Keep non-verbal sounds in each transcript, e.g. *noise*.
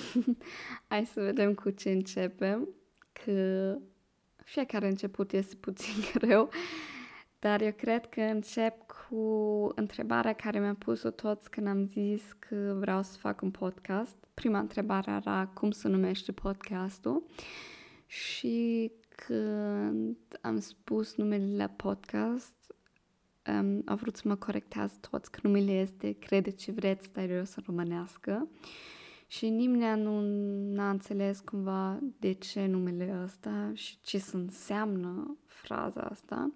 *laughs* Hai să vedem cu ce începem, că fiecare început este puțin *laughs* greu, dar eu cred că încep cu întrebarea care mi-a pus-o toți când am zis că vreau să fac un podcast. Prima întrebare era cum se numește podcastul și când am spus numele la podcast, um, au vrut să mă corectează toți că numele este Crede ce vreți, dar eu să românească. Și nimeni nu a înțeles cumva de ce numele ăsta și ce să înseamnă fraza asta.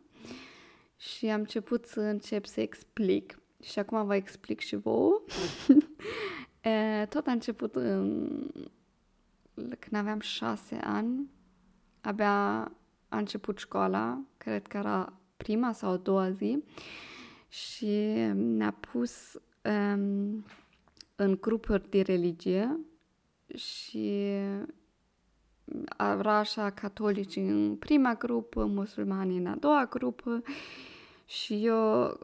Și am început să încep să explic. Și acum vă explic și vouă. *laughs* Tot a început în... când aveam șase ani. Abia a început școala, cred că era prima sau a doua zi și ne-a pus um, în grupuri de religie și era așa catolici în prima grupă, musulmani în a doua grupă și eu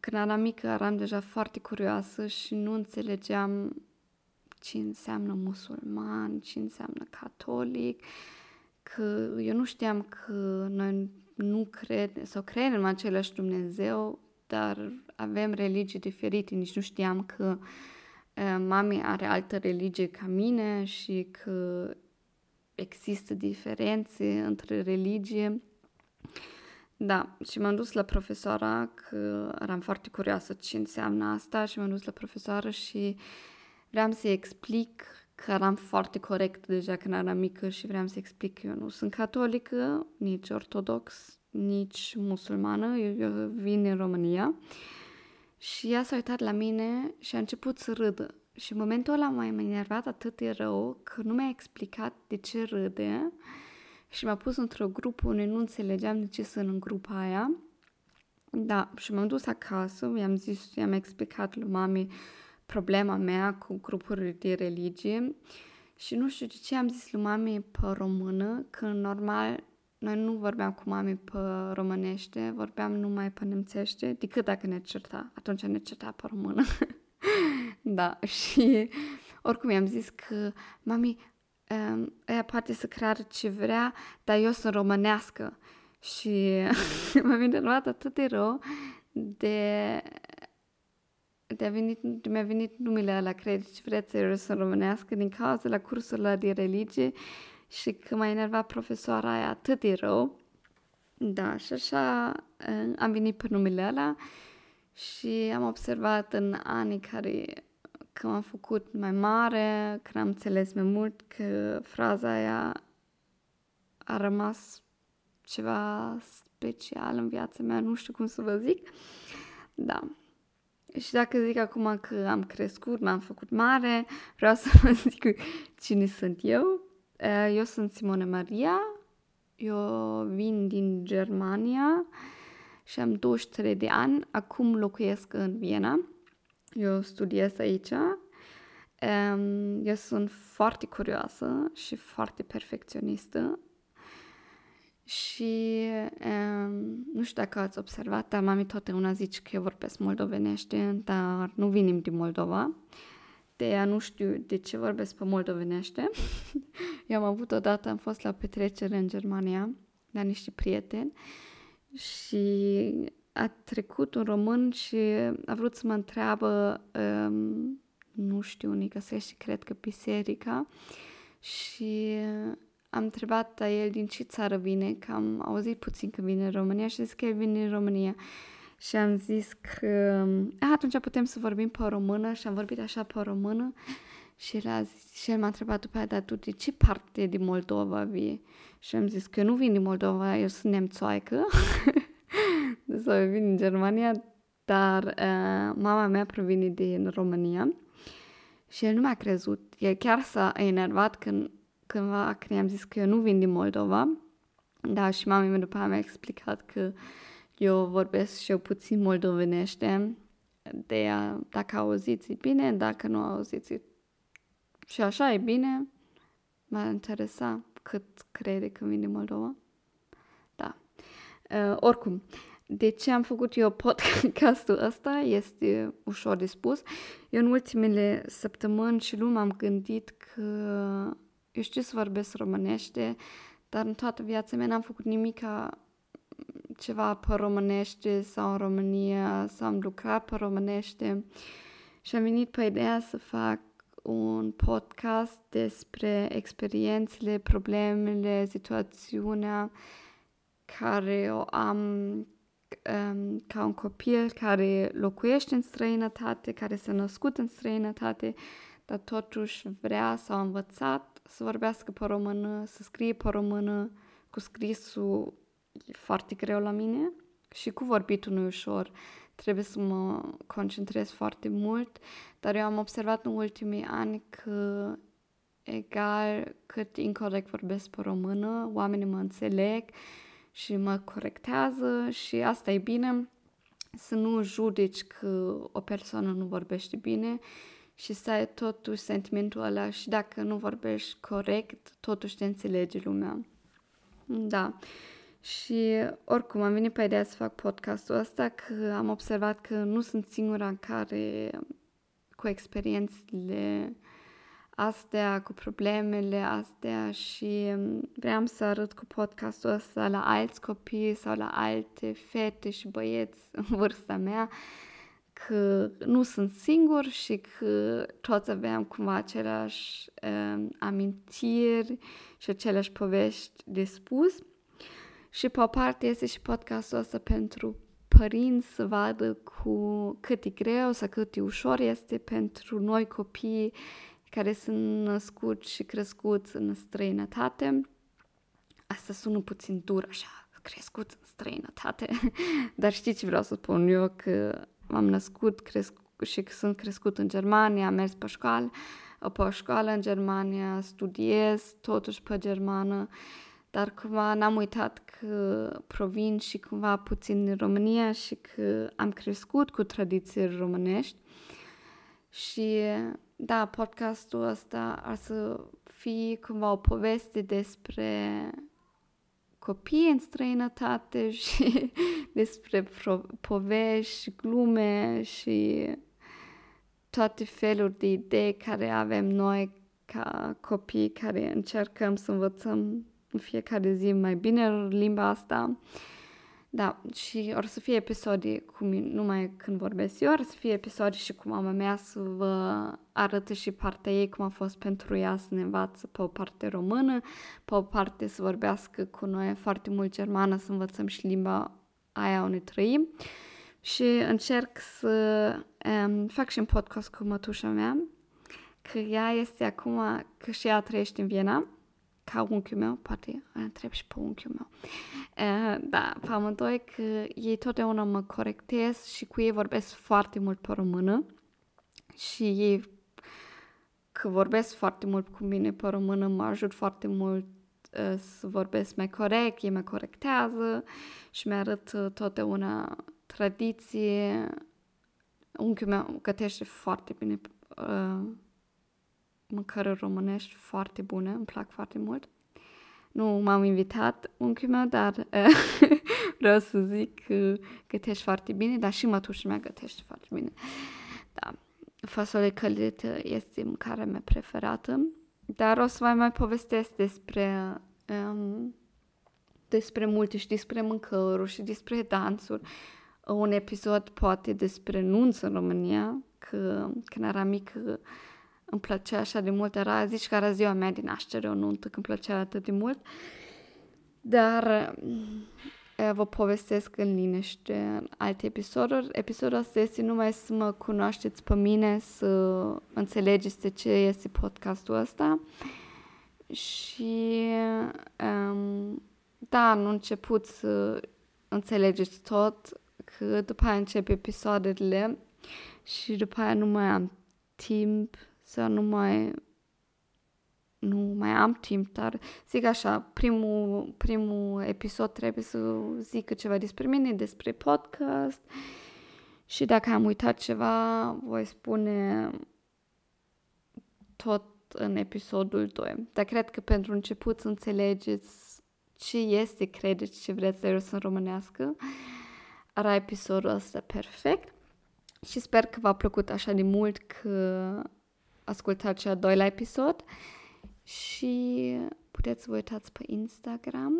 când eram mică eram deja foarte curioasă și nu înțelegeam ce înseamnă musulman, ce înseamnă catolic, că eu nu știam că noi nu cred sau credem în același Dumnezeu, dar avem religii diferite. Nici nu știam că uh, mami are altă religie ca mine și că există diferențe între religie. Da, și m-am dus la profesoara, că eram foarte curioasă ce înseamnă asta și m-am dus la profesoară și vreau să-i explic că eram foarte corect deja când eram mică și vreau să explic că eu nu sunt catolică, nici ortodox, nici musulmană, eu, eu vin din România. Și ea s-a uitat la mine și a început să râdă. Și în momentul ăla m-a enervat atât de rău că nu mi-a explicat de ce râde și m-a pus într-o grupă unde nu înțelegeam de ce sunt în grupa aia. Da, și m-am dus acasă, i-am zis, i-am explicat lui mami problema mea cu grupurile de religie și nu știu de ce am zis lui mami pe română, că normal noi nu vorbeam cu mami pe românește, vorbeam numai pe nemțește, decât dacă ne certa. Atunci ne certa pe română. *laughs* da, și oricum i-am zis că mami, um, ea poate să creadă ce vrea, dar eu sunt românească. Și *laughs* m-am enervat atât de rău de de a venit, de mi-a venit numele la credit și vreți să sunt românească din cauza la cursul de religie și că m-a enervat profesoara aia atât de rău. Da, și așa eh, am venit pe numele ăla și am observat în anii care că m-am făcut mai mare, că am înțeles mai mult că fraza aia a rămas ceva special în viața mea, nu știu cum să vă zic. Da. Și dacă zic acum că am crescut, m-am făcut mare, vreau să *laughs* vă zic cine sunt eu. Eh, eu sunt Simone Maria, eu vin din Germania și am 23 de ani. Acum locuiesc în Viena. Eu studiez aici. Eu sunt foarte curioasă și foarte perfecționistă și um, nu știu dacă ați observat, dar mami totdeauna zice că eu vorbesc moldovenește, dar nu vinim din Moldova. De ea nu știu de ce vorbesc pe moldovenește. *laughs* eu am avut odată, am fost la o petrecere în Germania, la niște prieteni și a trecut un român și a vrut să mă întreabă, um, nu știu, unii găsește, cred că biserica și am întrebat la el din ce țară vine, că am auzit puțin că vine în România și zis că el vine în România. Și am zis că a, atunci putem să vorbim pe română și am vorbit așa pe română și el, a zis, și el m-a întrebat după aia, dar tu de ce parte din Moldova vii? Și am zis că eu nu vin din Moldova, eu sunt nemțoaică, sau *laughs* eu vin din Germania, dar uh, mama mea provine din România. Și el nu mi-a crezut. El chiar s-a enervat când cândva când i-am zis că eu nu vin din Moldova, da, și mama mea după aia mi-a explicat că eu vorbesc și eu puțin moldovenește, de ea, dacă auziți e bine, dacă nu auziți și așa e bine, m-ar interesa cât crede că vin din Moldova. Da. Uh, oricum, de ce am făcut eu podcastul ăsta este ușor de spus. Eu în ultimele săptămâni și luni m-am gândit că eu știu să vorbesc românește, dar în toată viața mea n-am făcut nimic ca ceva pe românește sau în România sau am lucrat pe românește și am venit pe ideea să fac un podcast despre experiențele, problemele, situațiunea care o am um, ca un copil care locuiește în străinătate, care s-a născut în străinătate, dar totuși vrea sau a învățat să vorbească pe română, să scrie pe română, cu scrisul e foarte greu la mine și cu vorbitul nu ușor. Trebuie să mă concentrez foarte mult, dar eu am observat în ultimii ani că egal cât incorrect vorbesc pe română, oamenii mă înțeleg și mă corectează și asta e bine, să nu judeci că o persoană nu vorbește bine și să ai totuși sentimentul ăla și dacă nu vorbești corect, totuși te înțelege lumea. Da. Și oricum am venit pe ideea să fac podcastul ăsta că am observat că nu sunt singura în care cu experiențele astea, cu problemele astea și vreau să arăt cu podcastul ăsta la alți copii sau la alte fete și băieți în vârsta mea că nu sunt singur și că toți aveam cumva aceleași uh, amintiri și aceleași povești de spus. Și pe o parte este și podcastul ăsta pentru părinți să vadă cu cât e greu sau cât e ușor este pentru noi copii care sunt născuți și crescuți în străinătate. Asta sună puțin dur așa, crescut în străinătate, *laughs* dar știți ce vreau să spun eu, că m-am născut cresc- și sunt crescut în Germania, am mers pe școală, pe o școală în Germania, studiez totuși pe germană, dar cumva n-am uitat că provin și cumva puțin din România și că am crescut cu tradiții românești. Și da, podcastul ăsta ar să fie cumva o poveste despre copii în străinătate *laughs* și despre povești, glume și toate feluri de idei care avem noi ca copii care încercăm să învățăm în fiecare zi mai bine limba asta. Da, și or să fie episoade cu mine, numai când vorbesc eu, or să fie episoade și cu mama mea să vă arătă și partea ei, cum a fost pentru ea să ne învață pe o parte română, pe o parte să vorbească cu noi foarte mult germană, să învățăm și limba aia unde trăim. Și încerc să um, fac și un podcast cu mătușa mea, că ea este acum, că și ea trăiește în Viena, ca unchiul meu, poate îl întreb și pe unchiul meu. Uh, da, pe amândoi că ei totdeauna mă corectez și cu ei vorbesc foarte mult pe română și ei că vorbesc foarte mult cu mine pe română mă ajut foarte mult uh, să vorbesc mai corect, ei mă corectează și mi arăt totdeauna tradiție. Unchiul meu gătește foarte bine uh, mâncăruri românești foarte bune, îmi plac foarte mult. Nu m-am invitat unchiul meu, dar uh, *laughs* vreau să zic că gătești foarte bine, dar și mătușa mea gătește foarte bine. Da, fasole călită este mâncarea mea preferată, dar o să mai mai povestesc despre um, despre multe și despre mâncăruri și despre dansuri. Un episod poate despre nunți în România, că când eram mică îmi plăcea așa de mult, era zici că era ziua mea din naștere, o nuntă, când îmi plăcea atât de mult. Dar vă povestesc în liniște alte episoduri. Episodul ăsta este numai să mă cunoașteți pe mine, să înțelegeți de ce este podcastul ăsta. Și um, da, nu început să înțelegeți tot, că după aia încep episoadele și după aia nu mai am timp să nu mai nu mai am timp, dar zic așa, primul, primul episod trebuie să zic ceva despre mine, despre podcast și dacă am uitat ceva, voi spune tot în episodul 2. Dar cred că pentru început să înțelegeți ce este credeți ce vreți să în românească, era episodul ăsta perfect și sper că v-a plăcut așa de mult că ascultați cel doilea episod și puteți să vă uitați pe Instagram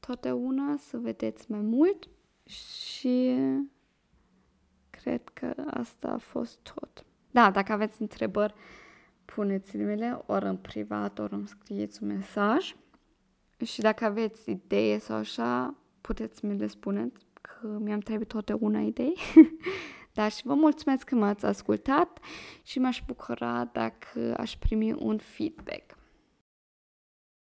totdeauna să vedeți mai mult și cred că asta a fost tot. Da, dacă aveți întrebări, puneți-le ori în privat, ori îmi scrieți un mesaj. Și dacă aveți idee sau așa, puteți mi le spuneți că mi-am trebuit toate una idei. *laughs* da, și vă mulțumesc că m-ați ascultat și m-aș bucura dacă aș primi un feedback.